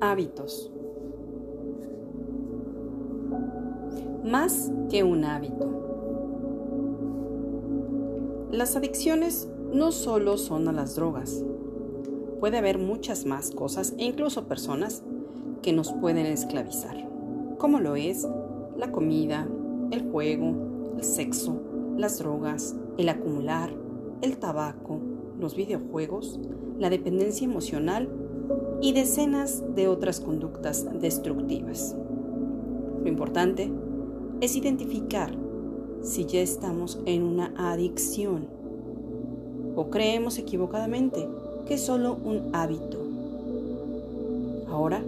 Hábitos. Más que un hábito. Las adicciones no solo son a las drogas. Puede haber muchas más cosas e incluso personas que nos pueden esclavizar, como lo es la comida, el juego, el sexo, las drogas, el acumular, el tabaco, los videojuegos, la dependencia emocional y decenas de otras conductas destructivas. Lo importante es identificar si ya estamos en una adicción o creemos equivocadamente que es solo un hábito. Ahora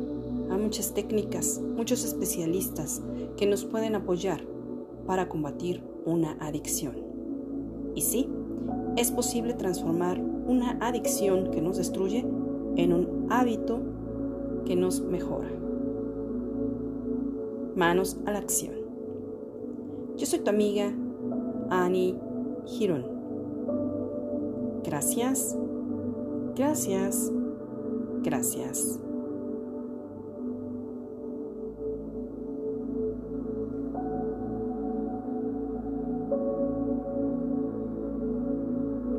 hay muchas técnicas, muchos especialistas que nos pueden apoyar para combatir una adicción. Y sí, es posible transformar una adicción que nos destruye en un hábito que nos mejora. Manos a la acción. Yo soy tu amiga Annie Girón. Gracias, gracias, gracias.